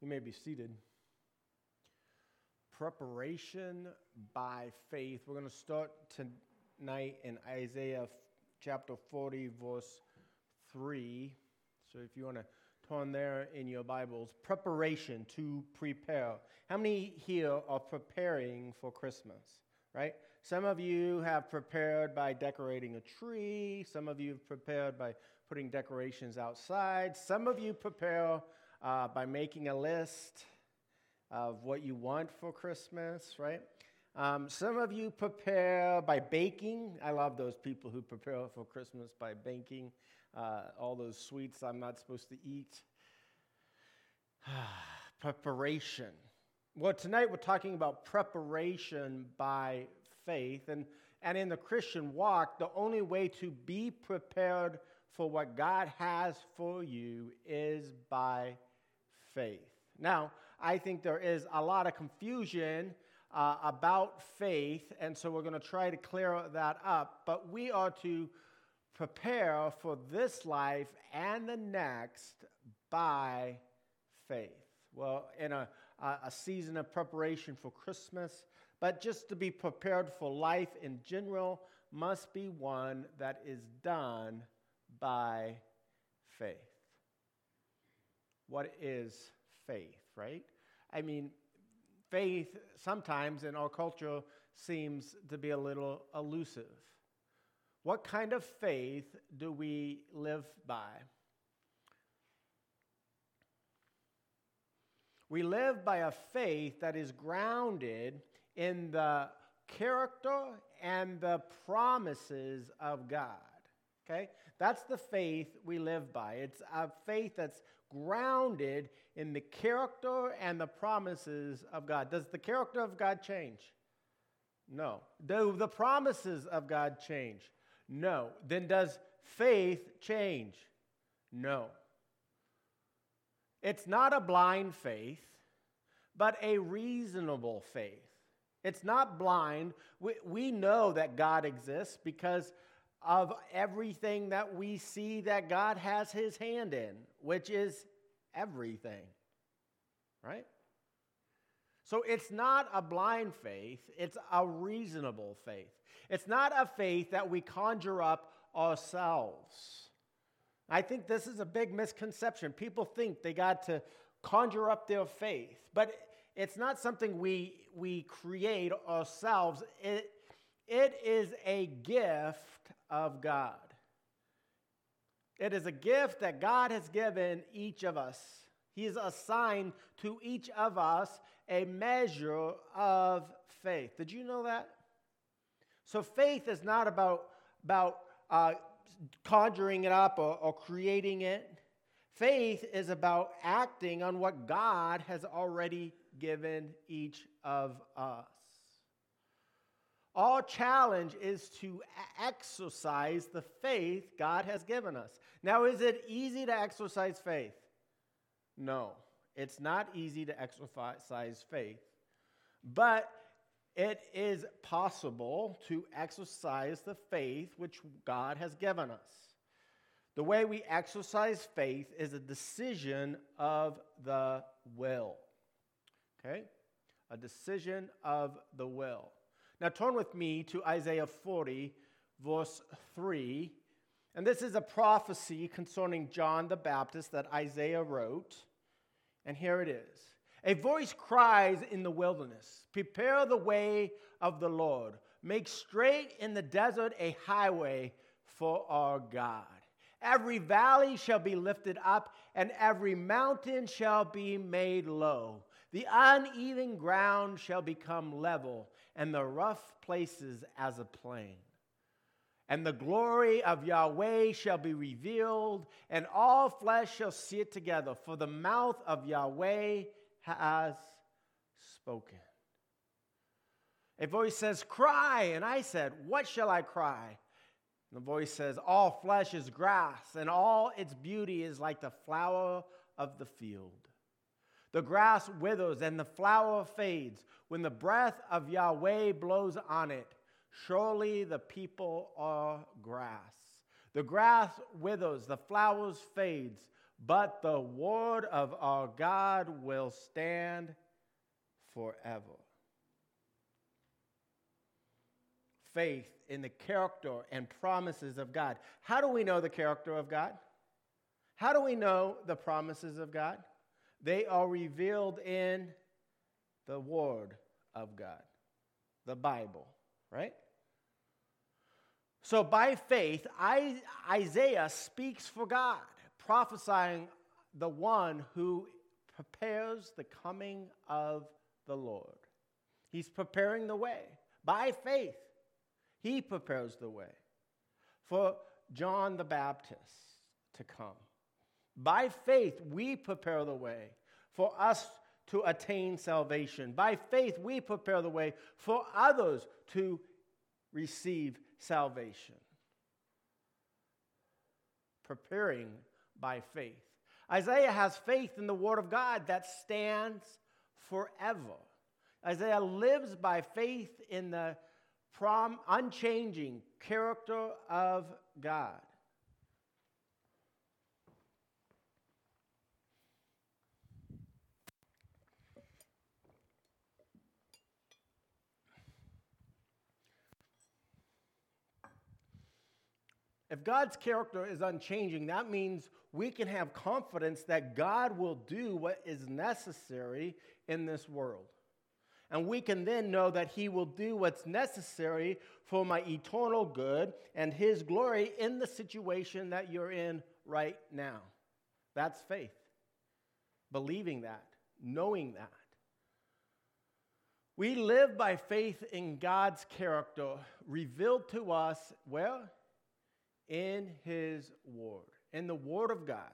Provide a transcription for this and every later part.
You may be seated. Preparation by faith. We're going to start tonight in Isaiah chapter 40, verse 3. So if you want to turn there in your Bibles, preparation to prepare. How many here are preparing for Christmas? Right? Some of you have prepared by decorating a tree. Some of you have prepared by putting decorations outside. Some of you prepare uh, by making a list of what you want for Christmas, right? Um, some of you prepare by baking. I love those people who prepare for Christmas by baking uh, all those sweets I'm not supposed to eat. preparation. Well, tonight we're talking about preparation by faith. And, and in the Christian walk, the only way to be prepared for what God has for you is by faith. Now, I think there is a lot of confusion uh, about faith, and so we're going to try to clear that up. But we are to prepare for this life and the next by faith. Well, in a, a season of preparation for Christmas, but just to be prepared for life in general must be one that is done by faith. What is faith, right? I mean, faith sometimes in our culture seems to be a little elusive. What kind of faith do we live by? We live by a faith that is grounded in the character and the promises of God. Okay? That's the faith we live by. It's a faith that's grounded in the character and the promises of God. Does the character of God change? No. Do the promises of God change? No. Then does faith change? No. It's not a blind faith, but a reasonable faith. It's not blind. We, we know that God exists because of everything that we see that God has his hand in, which is everything. Right? So it's not a blind faith, it's a reasonable faith. It's not a faith that we conjure up ourselves. I think this is a big misconception. People think they got to conjure up their faith, but it's not something we, we create ourselves. It, it is a gift of God. It is a gift that God has given each of us. He has assigned to each of us a measure of faith. Did you know that? So faith is not about, about uh, conjuring it up or, or creating it. Faith is about acting on what God has already given each of us. Our challenge is to exercise the faith God has given us. Now, is it easy to exercise faith? No, it's not easy to exercise faith. But it is possible to exercise the faith which God has given us. The way we exercise faith is a decision of the will. Okay? A decision of the will. Now turn with me to Isaiah 40, verse 3. And this is a prophecy concerning John the Baptist that Isaiah wrote. And here it is A voice cries in the wilderness Prepare the way of the Lord, make straight in the desert a highway for our God. Every valley shall be lifted up, and every mountain shall be made low. The uneven ground shall become level, and the rough places as a plain. And the glory of Yahweh shall be revealed, and all flesh shall see it together, for the mouth of Yahweh has spoken. A voice says, Cry. And I said, What shall I cry? And the voice says, All flesh is grass, and all its beauty is like the flower of the field. The grass withers and the flower fades when the breath of Yahweh blows on it. Surely the people are grass. The grass withers, the flowers fades, but the word of our God will stand forever. Faith in the character and promises of God. How do we know the character of God? How do we know the promises of God? They are revealed in the Word of God, the Bible, right? So by faith, Isaiah speaks for God, prophesying the one who prepares the coming of the Lord. He's preparing the way. By faith, he prepares the way for John the Baptist to come. By faith, we prepare the way for us to attain salvation. By faith, we prepare the way for others to receive salvation. Preparing by faith. Isaiah has faith in the Word of God that stands forever. Isaiah lives by faith in the prom- unchanging character of God. If God's character is unchanging, that means we can have confidence that God will do what is necessary in this world. And we can then know that He will do what's necessary for my eternal good and His glory in the situation that you're in right now. That's faith. Believing that, knowing that. We live by faith in God's character revealed to us where? In His Word, in the Word of God,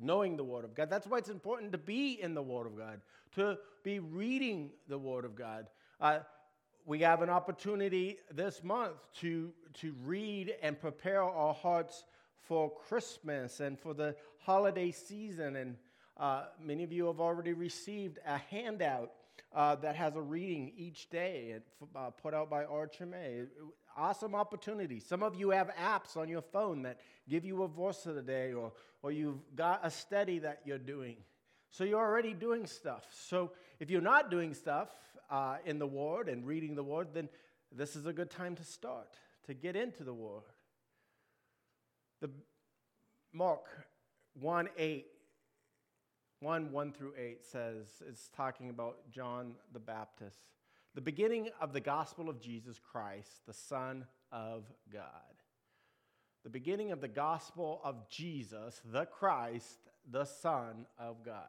knowing the Word of God. That's why it's important to be in the Word of God, to be reading the Word of God. Uh, we have an opportunity this month to, to read and prepare our hearts for Christmas and for the holiday season. And uh, many of you have already received a handout uh, that has a reading each day, uh, put out by Archimay awesome opportunity. Some of you have apps on your phone that give you a verse of the day, or, or you've got a study that you're doing. So you're already doing stuff. So if you're not doing stuff uh, in the Word and reading the Word, then this is a good time to start, to get into the Word. The Mark 1 8, 1 1 through 8 says, it's talking about John the Baptist the beginning of the gospel of Jesus Christ, the Son of God. The beginning of the gospel of Jesus, the Christ, the Son of God.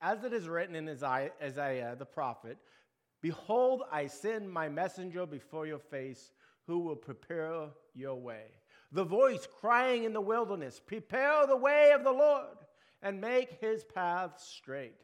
As it is written in Isaiah the prophet, Behold, I send my messenger before your face who will prepare your way. The voice crying in the wilderness, Prepare the way of the Lord and make his path straight.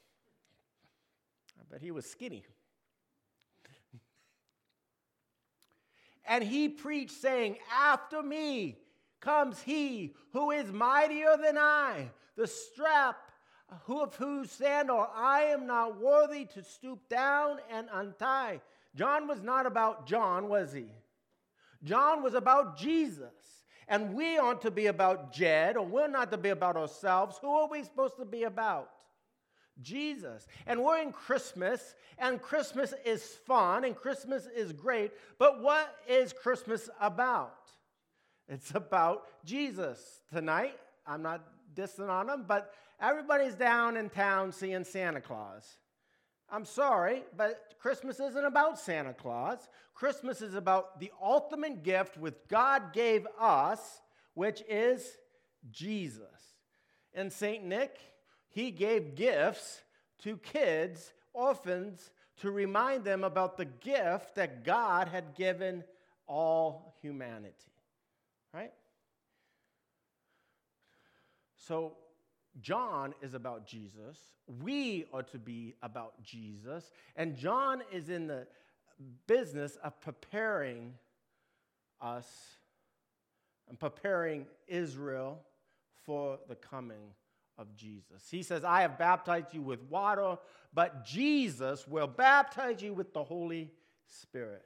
I bet he was skinny. and he preached, saying, After me comes he who is mightier than I, the strap of whose sandal I am not worthy to stoop down and untie. John was not about John, was he? John was about Jesus. And we aren't to be about Jed, or we're not to be about ourselves. Who are we supposed to be about? Jesus. And we're in Christmas, and Christmas is fun, and Christmas is great. But what is Christmas about? It's about Jesus. Tonight, I'm not dissing on him, but everybody's down in town seeing Santa Claus. I'm sorry, but Christmas isn't about Santa Claus. Christmas is about the ultimate gift which God gave us, which is Jesus. And St. Nick, he gave gifts to kids, orphans, to remind them about the gift that God had given all humanity. Right? So John is about Jesus. We are to be about Jesus. And John is in the business of preparing us and preparing Israel for the coming of Jesus. He says, I have baptized you with water, but Jesus will baptize you with the Holy Spirit.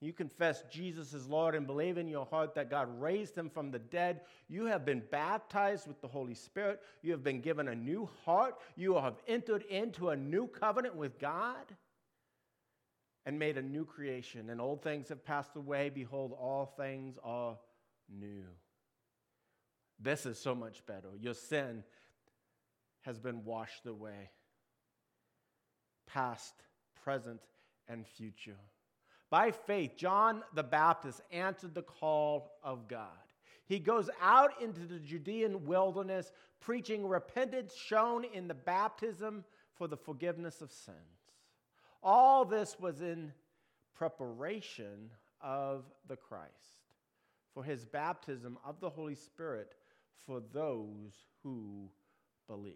You confess Jesus is Lord and believe in your heart that God raised him from the dead. You have been baptized with the Holy Spirit. You have been given a new heart. You have entered into a new covenant with God and made a new creation. And old things have passed away. Behold, all things are new. This is so much better. Your sin has been washed away, past, present, and future. By faith, John the Baptist answered the call of God. He goes out into the Judean wilderness preaching repentance shown in the baptism for the forgiveness of sins. All this was in preparation of the Christ, for his baptism of the Holy Spirit for those who believe.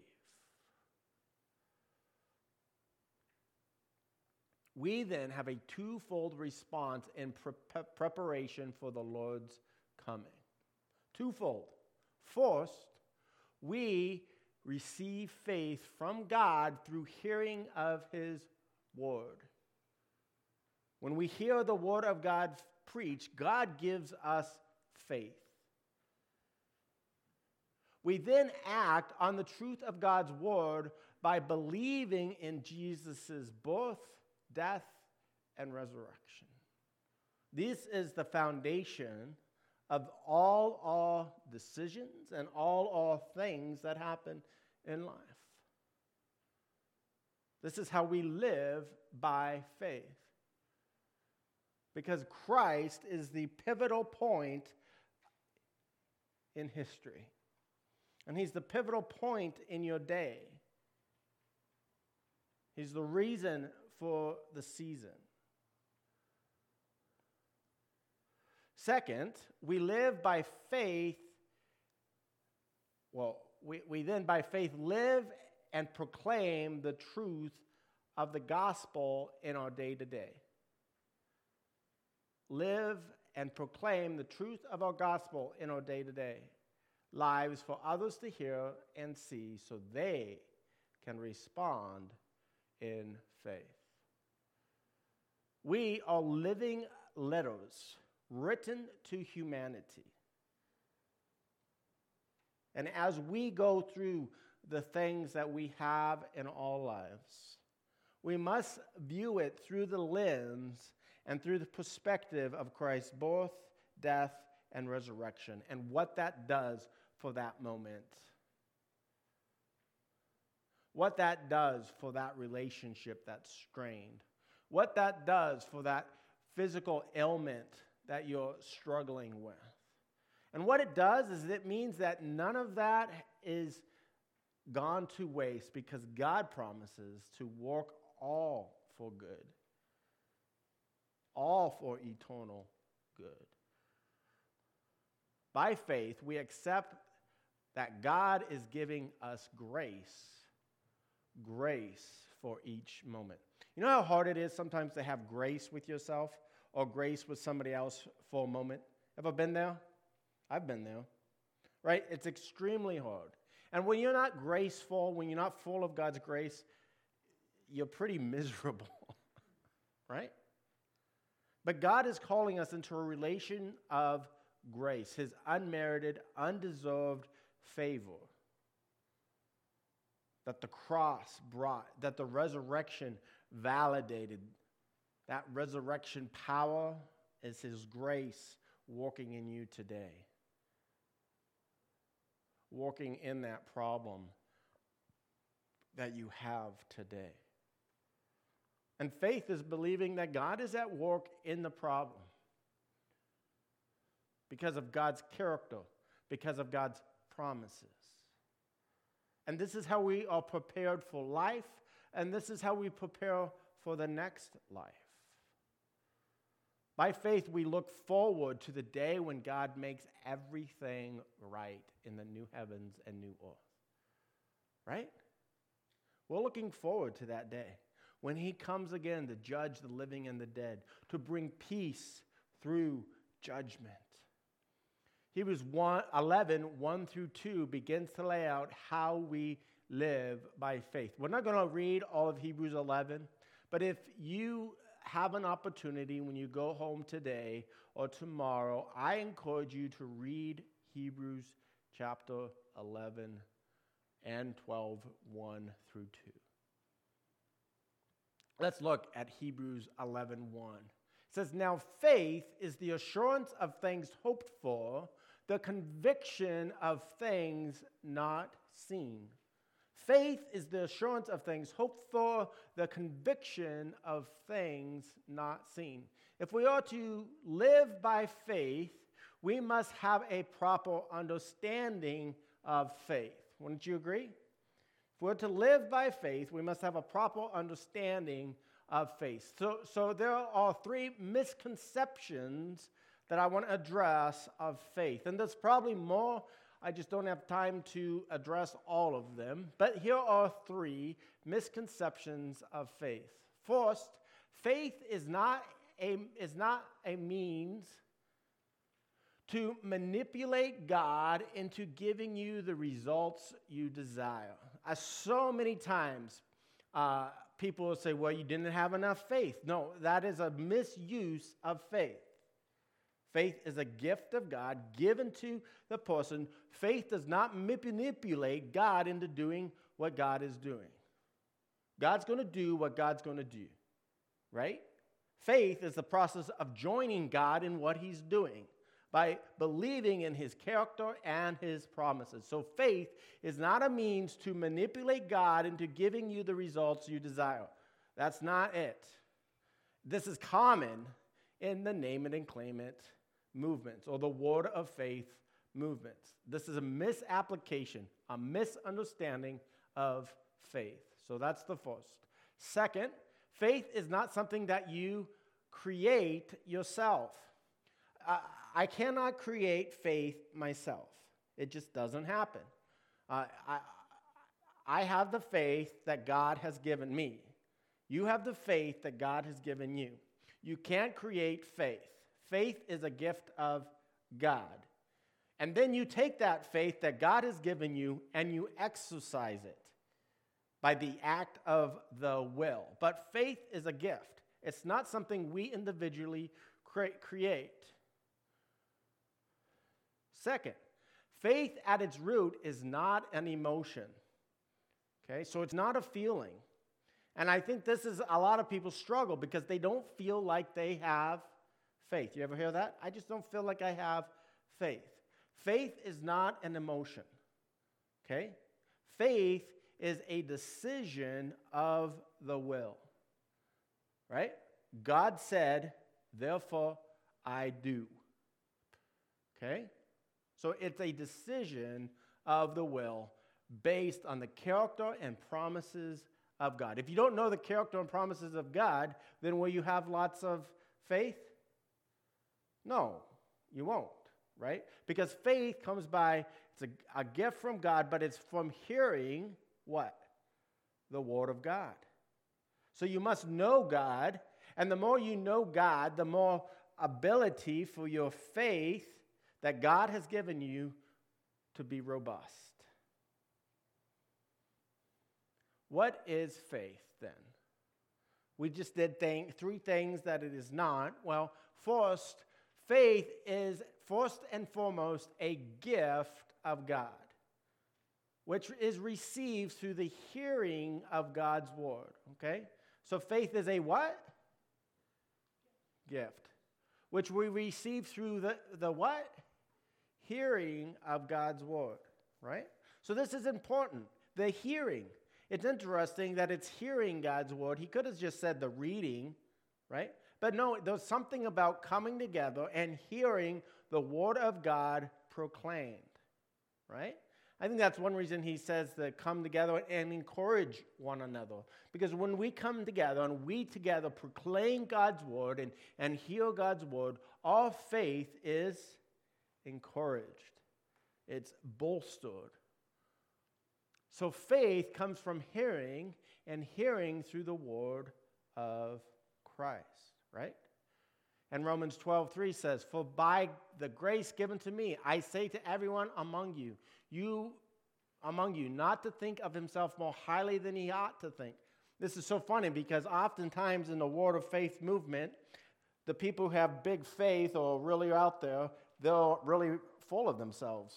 We then have a twofold response in pre- preparation for the Lord's coming. Twofold. First, we receive faith from God through hearing of His word. When we hear the word of God preached, God gives us faith. We then act on the truth of God's word by believing in Jesus' birth, death, and resurrection. This is the foundation of all our decisions and all our things that happen in life. This is how we live by faith. Because Christ is the pivotal point in history. And He's the pivotal point in your day. He's the reason for the season. Second, we live by faith. Well, we, we then by faith live and proclaim the truth of the gospel in our day to day. Live and proclaim the truth of our gospel in our day to day lives for others to hear and see so they can respond in faith. We are living letters written to humanity. And as we go through the things that we have in our lives, we must view it through the lens and through the perspective of Christ's birth, death, and resurrection, and what that does for that moment. What that does for that relationship that's strained what that does for that physical ailment that you're struggling with. And what it does is it means that none of that is gone to waste because God promises to work all for good, all for eternal good. By faith, we accept that God is giving us grace, grace for each moment. You know how hard it is sometimes to have grace with yourself or grace with somebody else for a moment? Ever been there? I've been there. Right? It's extremely hard. And when you're not graceful, when you're not full of God's grace, you're pretty miserable. right? But God is calling us into a relation of grace, His unmerited, undeserved favor that the cross brought, that the resurrection validated. That resurrection power is His grace working in you today, working in that problem that you have today. And faith is believing that God is at work in the problem because of God's character, because of God's promises. And this is how we are prepared for life and this is how we prepare for the next life. By faith, we look forward to the day when God makes everything right in the new heavens and new earth. right? We're looking forward to that day when he comes again to judge the living and the dead, to bring peace through judgment. Hebrews 1, 11, 1 through 2 begins to lay out how we live by faith. We're not going to read all of Hebrews 11, but if you have an opportunity when you go home today or tomorrow, I encourage you to read Hebrews chapter 11 and 12, 1 through 2. Let's look at Hebrews 11, 1. It says, Now faith is the assurance of things hoped for, the conviction of things not seen. Faith is the assurance of things hoped for, the conviction of things not seen. If we are to live by faith, we must have a proper understanding of faith. Wouldn't you agree? If we're to live by faith, we must have a proper understanding of faith. So, so there are three misconceptions that I want to address of faith. And there's probably more I just don't have time to address all of them. But here are three misconceptions of faith. First, faith is not a, is not a means to manipulate God into giving you the results you desire. So many times, uh, people will say, well, you didn't have enough faith. No, that is a misuse of faith. Faith is a gift of God given to the person. Faith does not manipulate God into doing what God is doing. God's going to do what God's going to do, right? Faith is the process of joining God in what He's doing by believing in His character and His promises. So, faith is not a means to manipulate God into giving you the results you desire. That's not it. This is common in the name it and claim it movements or the word of faith movements. This is a misapplication, a misunderstanding of faith. So that's the first. Second, faith is not something that you create yourself. Uh, I cannot create faith myself, it just doesn't happen. Uh, I, I have the faith that God has given me. You have the faith that God has given you. You can't create faith. Faith is a gift of God. And then you take that faith that God has given you and you exercise it by the act of the will. But faith is a gift, it's not something we individually create. Second, faith at its root is not an emotion. Okay, so it's not a feeling. And I think this is a lot of people struggle because they don't feel like they have faith. You ever hear that? I just don't feel like I have faith. Faith is not an emotion, okay? Faith is a decision of the will, right? God said, therefore I do, okay? So it's a decision of the will based on the character and promises of God. If you don't know the character and promises of God, then will you have lots of faith? No, you won't, right? Because faith comes by, it's a, a gift from God, but it's from hearing what? The Word of God. So you must know God, and the more you know God, the more ability for your faith that God has given you to be robust. What is faith then? We just did thing, three things that it is not. Well, first, Faith is first and foremost a gift of God, which is received through the hearing of God's word. Okay? So faith is a what? Gift. Which we receive through the, the what? Hearing of God's word. Right? So this is important. The hearing. It's interesting that it's hearing God's word. He could have just said the reading, right? But no, there's something about coming together and hearing the word of God proclaimed, right? I think that's one reason he says to come together and encourage one another. Because when we come together and we together proclaim God's word and, and hear God's word, our faith is encouraged, it's bolstered. So faith comes from hearing, and hearing through the word of Christ, right? And Romans 12, 3 says, For by the grace given to me, I say to everyone among you, you among you, not to think of himself more highly than he ought to think. This is so funny because oftentimes in the word of faith movement, the people who have big faith or really out there, they're really full of themselves,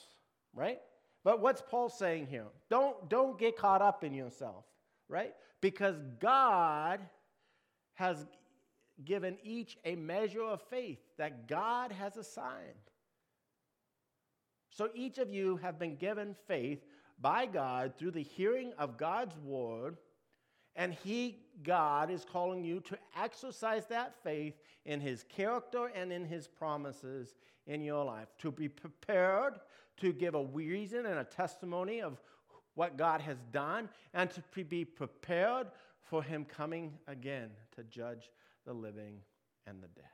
right? But what's Paul saying here? Don't, don't get caught up in yourself, right? Because God has given each a measure of faith that God has assigned. So each of you have been given faith by God through the hearing of God's word, and He, God, is calling you to exercise that faith in His character and in His promises in your life, to be prepared to give a reason and a testimony of what God has done, and to be prepared for Him coming again to judge the living and the dead.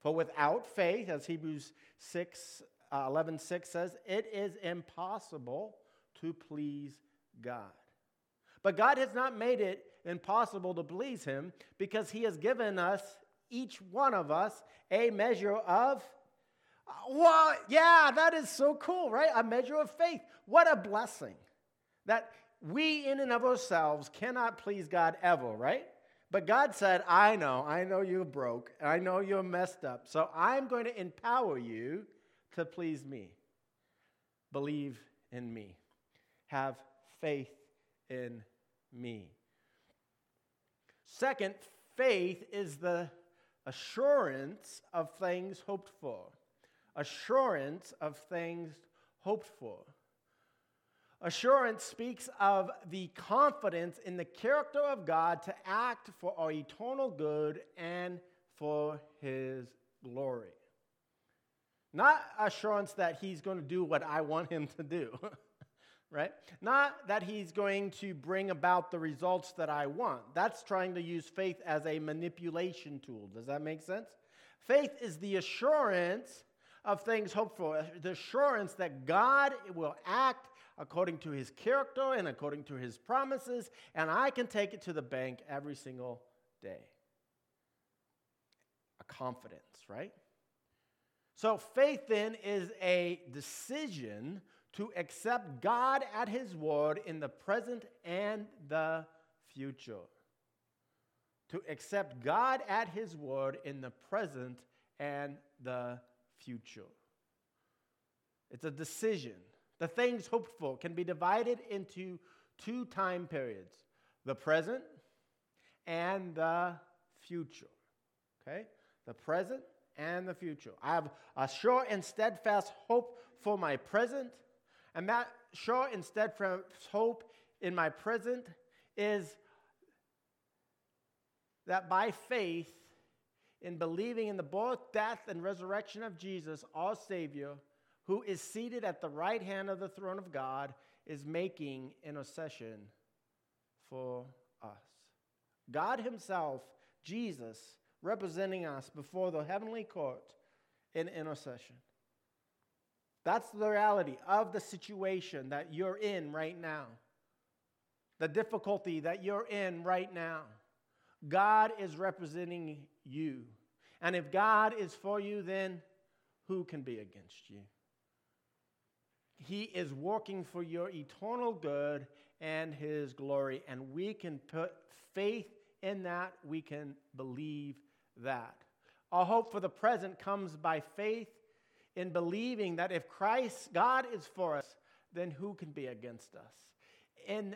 For without faith, as Hebrews 6, uh, 11 6 says, it is impossible to please God. But God has not made it impossible to please Him because He has given us, each one of us, a measure of well, yeah, that is so cool, right? A measure of faith. What a blessing that we, in and of ourselves, cannot please God ever, right? But God said, I know, I know you're broke, I know you're messed up, so I'm going to empower you to please me. Believe in me. Have faith in me. Second, faith is the assurance of things hoped for assurance of things hoped for. Assurance speaks of the confidence in the character of God to act for our eternal good and for his glory. Not assurance that he's going to do what I want him to do, right? Not that he's going to bring about the results that I want. That's trying to use faith as a manipulation tool. Does that make sense? Faith is the assurance of things hoped for, the assurance that God will act according to his character and according to his promises, and I can take it to the bank every single day. A confidence, right? So faith then is a decision to accept God at his word in the present and the future. To accept God at his word in the present and the future. It's a decision. The things hoped for can be divided into two time periods the present and the future. Okay? The present and the future. I have a sure and steadfast hope for my present, and that sure and steadfast hope in my present is that by faith in believing in the both death, and resurrection of Jesus, our Savior, who is seated at the right hand of the throne of God, is making intercession for us. God Himself, Jesus, representing us before the heavenly court in intercession. That's the reality of the situation that you're in right now, the difficulty that you're in right now. God is representing you. And if God is for you, then who can be against you? He is working for your eternal good and His glory, and we can put faith in that. We can believe that. Our hope for the present comes by faith in believing that if Christ, God is for us, then who can be against us? In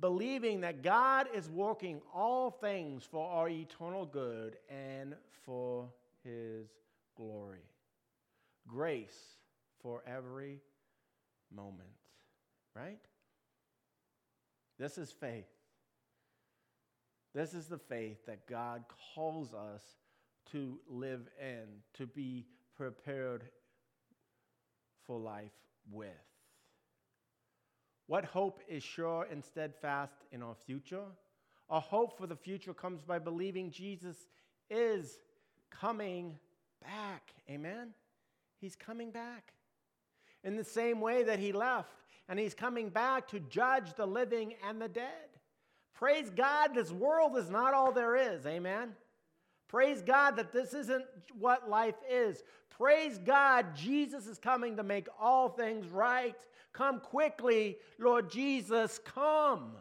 believing that God is working all things for our eternal good and for his glory. Grace for every moment, right? This is faith. This is the faith that God calls us to live in, to be prepared for life with. What hope is sure and steadfast in our future? Our hope for the future comes by believing Jesus is coming back. Amen? He's coming back. In the same way that he left, and he's coming back to judge the living and the dead. Praise God, this world is not all there is. Amen. Praise God that this isn't what life is. Praise God, Jesus is coming to make all things right. Come quickly, Lord Jesus, come.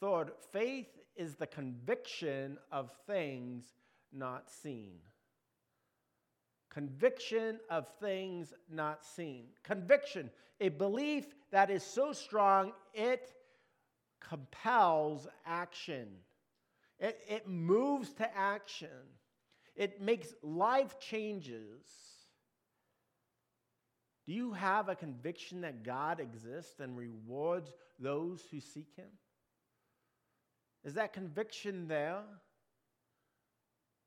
Third, faith is the conviction of things not seen. Conviction of things not seen. Conviction, a belief that is so strong it compels action. It, it moves to action. It makes life changes. Do you have a conviction that God exists and rewards those who seek Him? Is that conviction there?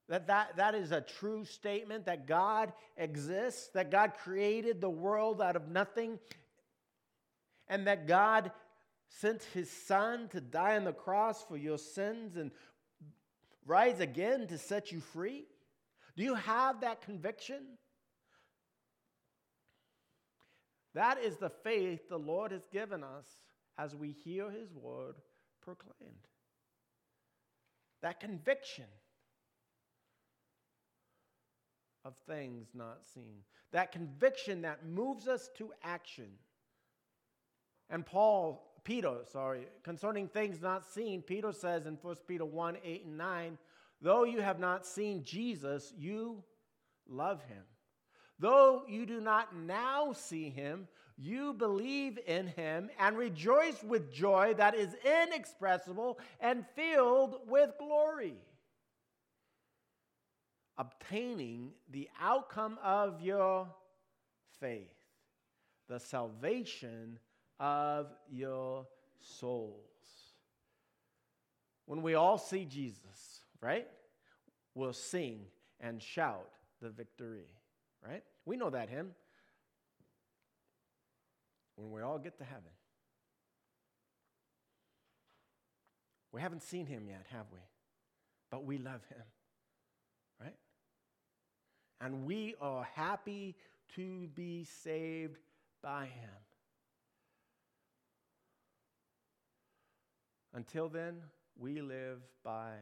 That, that that is a true statement that God exists, that God created the world out of nothing, and that God sent his son to die on the cross for your sins and rise again to set you free? Do you have that conviction? That is the faith the Lord has given us as we hear his word proclaimed. That conviction of things not seen. That conviction that moves us to action. And Paul, Peter, sorry, concerning things not seen, Peter says in 1 Peter 1 8 and 9, though you have not seen Jesus, you love him. Though you do not now see him, you believe in him and rejoice with joy that is inexpressible and filled with glory. Obtaining the outcome of your faith, the salvation of your souls. When we all see Jesus, right, we'll sing and shout the victory, right? We know that hymn when we all get to heaven. We haven't seen him yet, have we? But we love him? And we are happy to be saved by him. Until then, we live by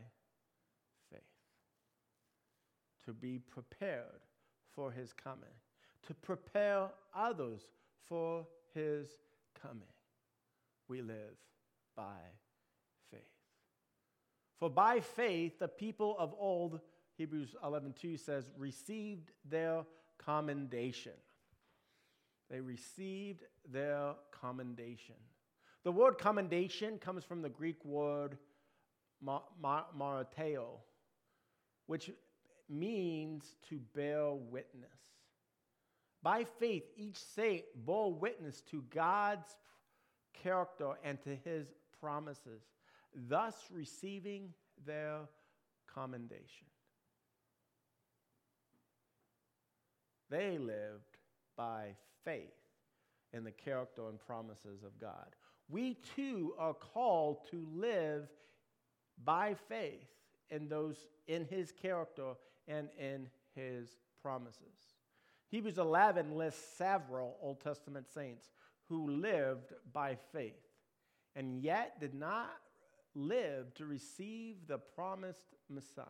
faith. To be prepared for his coming, to prepare others for his coming. We live by faith. For by faith, the people of old, Hebrews 11:2 says, received their commendation. They received their commendation. The word commendation comes from the Greek word martureo, which means to bear witness. By faith, each saint bore witness to God's character and to his promises, thus receiving their commendation. They lived by faith in the character and promises of God. We too are called to live by faith in those in his character and in his promises. Hebrews 11 lists several Old Testament saints who lived by faith and yet did not live to receive the promised Messiah.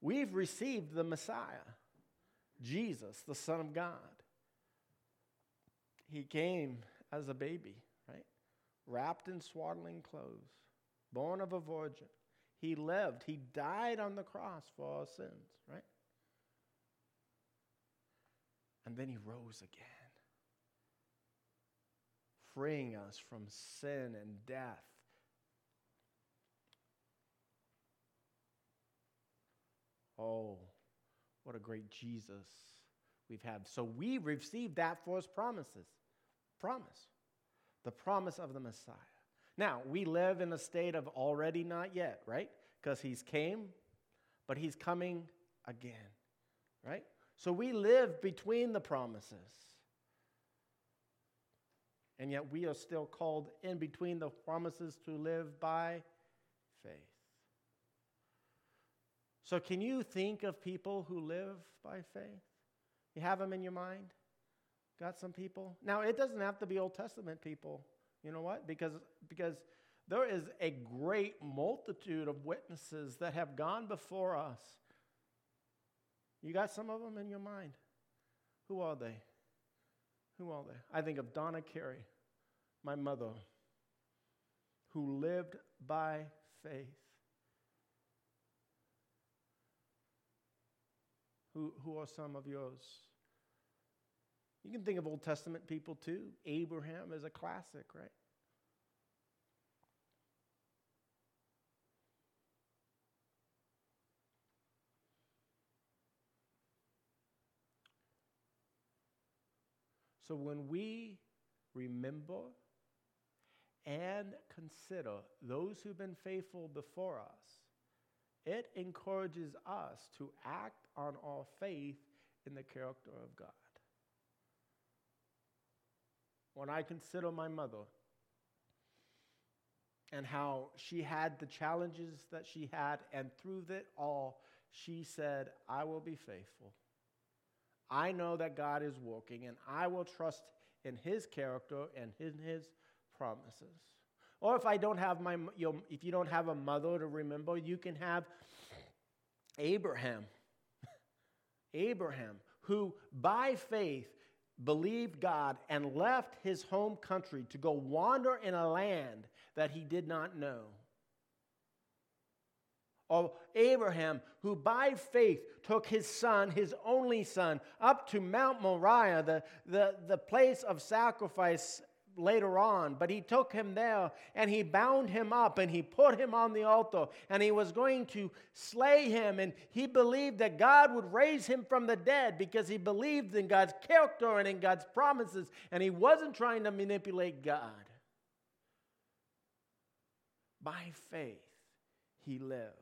We've received the Messiah, Jesus, the Son of God. He came as a baby, right? Wrapped in swaddling clothes, born of a virgin. He lived, he died on the cross for our sins, right? And then he rose again, freeing us from sin and death. Oh, what a great Jesus we've had. So we received that his promises. Promise. The promise of the Messiah. Now, we live in a state of already not yet, right? Because he's came, but he's coming again, right? So we live between the promises. And yet we are still called in between the promises to live by faith. So, can you think of people who live by faith? You have them in your mind? Got some people? Now, it doesn't have to be Old Testament people. You know what? Because, because there is a great multitude of witnesses that have gone before us. You got some of them in your mind? Who are they? Who are they? I think of Donna Carey, my mother, who lived by faith. Who, who are some of yours? You can think of Old Testament people too. Abraham is a classic, right? So when we remember and consider those who've been faithful before us, it encourages us to act on our faith in the character of God. When I consider my mother and how she had the challenges that she had, and through it all, she said, I will be faithful. I know that God is working, and I will trust in His character and in His promises. Or if I don't have my, you know, if you don't have a mother to remember, you can have Abraham. Abraham, who by faith believed God and left his home country to go wander in a land that he did not know of Abraham, who by faith took his son, his only son, up to Mount Moriah, the, the, the place of sacrifice later on. But he took him there and he bound him up and he put him on the altar and he was going to slay him. And he believed that God would raise him from the dead because he believed in God's character and in God's promises. And he wasn't trying to manipulate God. By faith, he lived.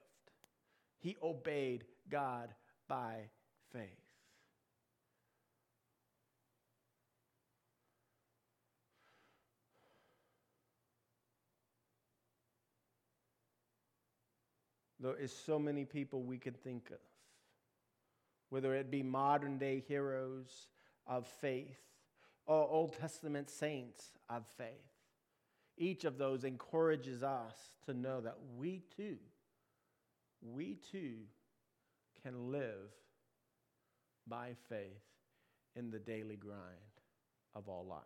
He obeyed God by faith. There is so many people we can think of, whether it be modern day heroes of faith or Old Testament saints of faith. Each of those encourages us to know that we too we too can live by faith in the daily grind of our lives.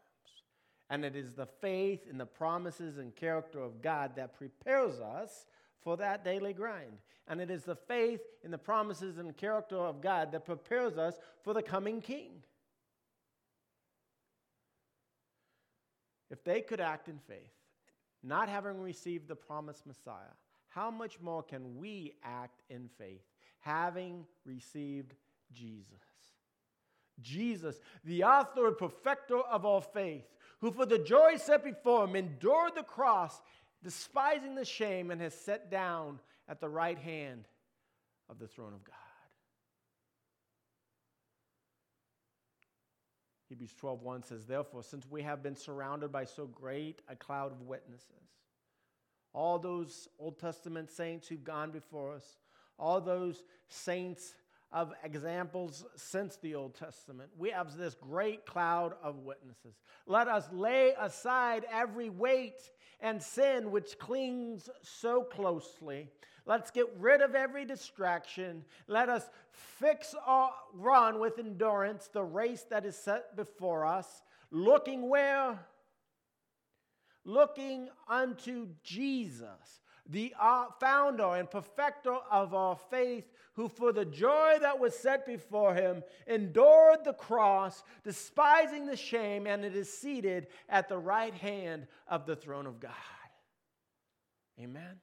And it is the faith in the promises and character of God that prepares us for that daily grind. And it is the faith in the promises and character of God that prepares us for the coming King. If they could act in faith, not having received the promised Messiah, how much more can we act in faith, having received Jesus? Jesus, the author and perfecter of our faith, who for the joy set before him endured the cross, despising the shame, and has sat down at the right hand of the throne of God. Hebrews 12:1 says, Therefore, since we have been surrounded by so great a cloud of witnesses, all those Old Testament saints who've gone before us, all those saints of examples since the Old Testament. We have this great cloud of witnesses. Let us lay aside every weight and sin which clings so closely. Let's get rid of every distraction. Let us fix our run with endurance the race that is set before us, looking where? looking unto Jesus, the uh, founder and perfecter of our faith, who for the joy that was set before him endured the cross, despising the shame, and it is seated at the right hand of the throne of God. Amen.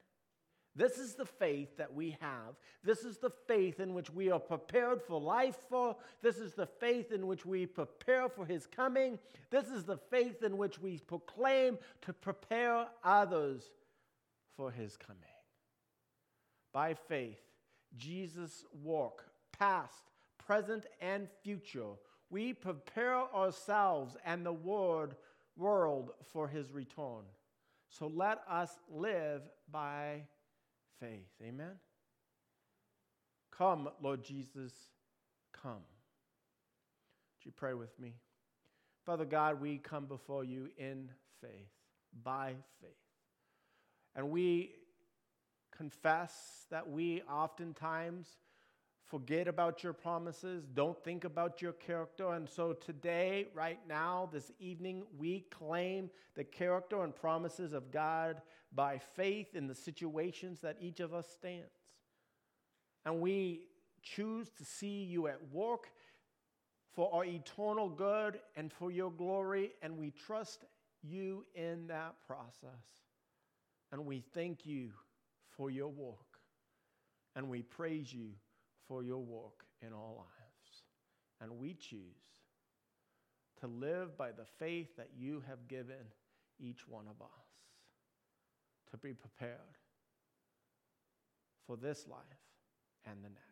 This is the faith that we have. This is the faith in which we are prepared for life for. This is the faith in which we prepare for his coming. This is the faith in which we proclaim to prepare others for his coming. By faith, Jesus' walk, past, present, and future, we prepare ourselves and the world, world for his return. So let us live by faith. Amen? Come, Lord Jesus, come. Do you pray with me? Father God, we come before you in faith, by faith. And we confess that we oftentimes forget about your promises, don't think about your character. And so today, right now, this evening, we claim the character and promises of God by faith in the situations that each of us stands. And we choose to see you at work for our eternal good and for your glory, and we trust you in that process. And we thank you for your work, and we praise you for your work in our lives. And we choose to live by the faith that you have given each one of us to be prepared for this life and the next.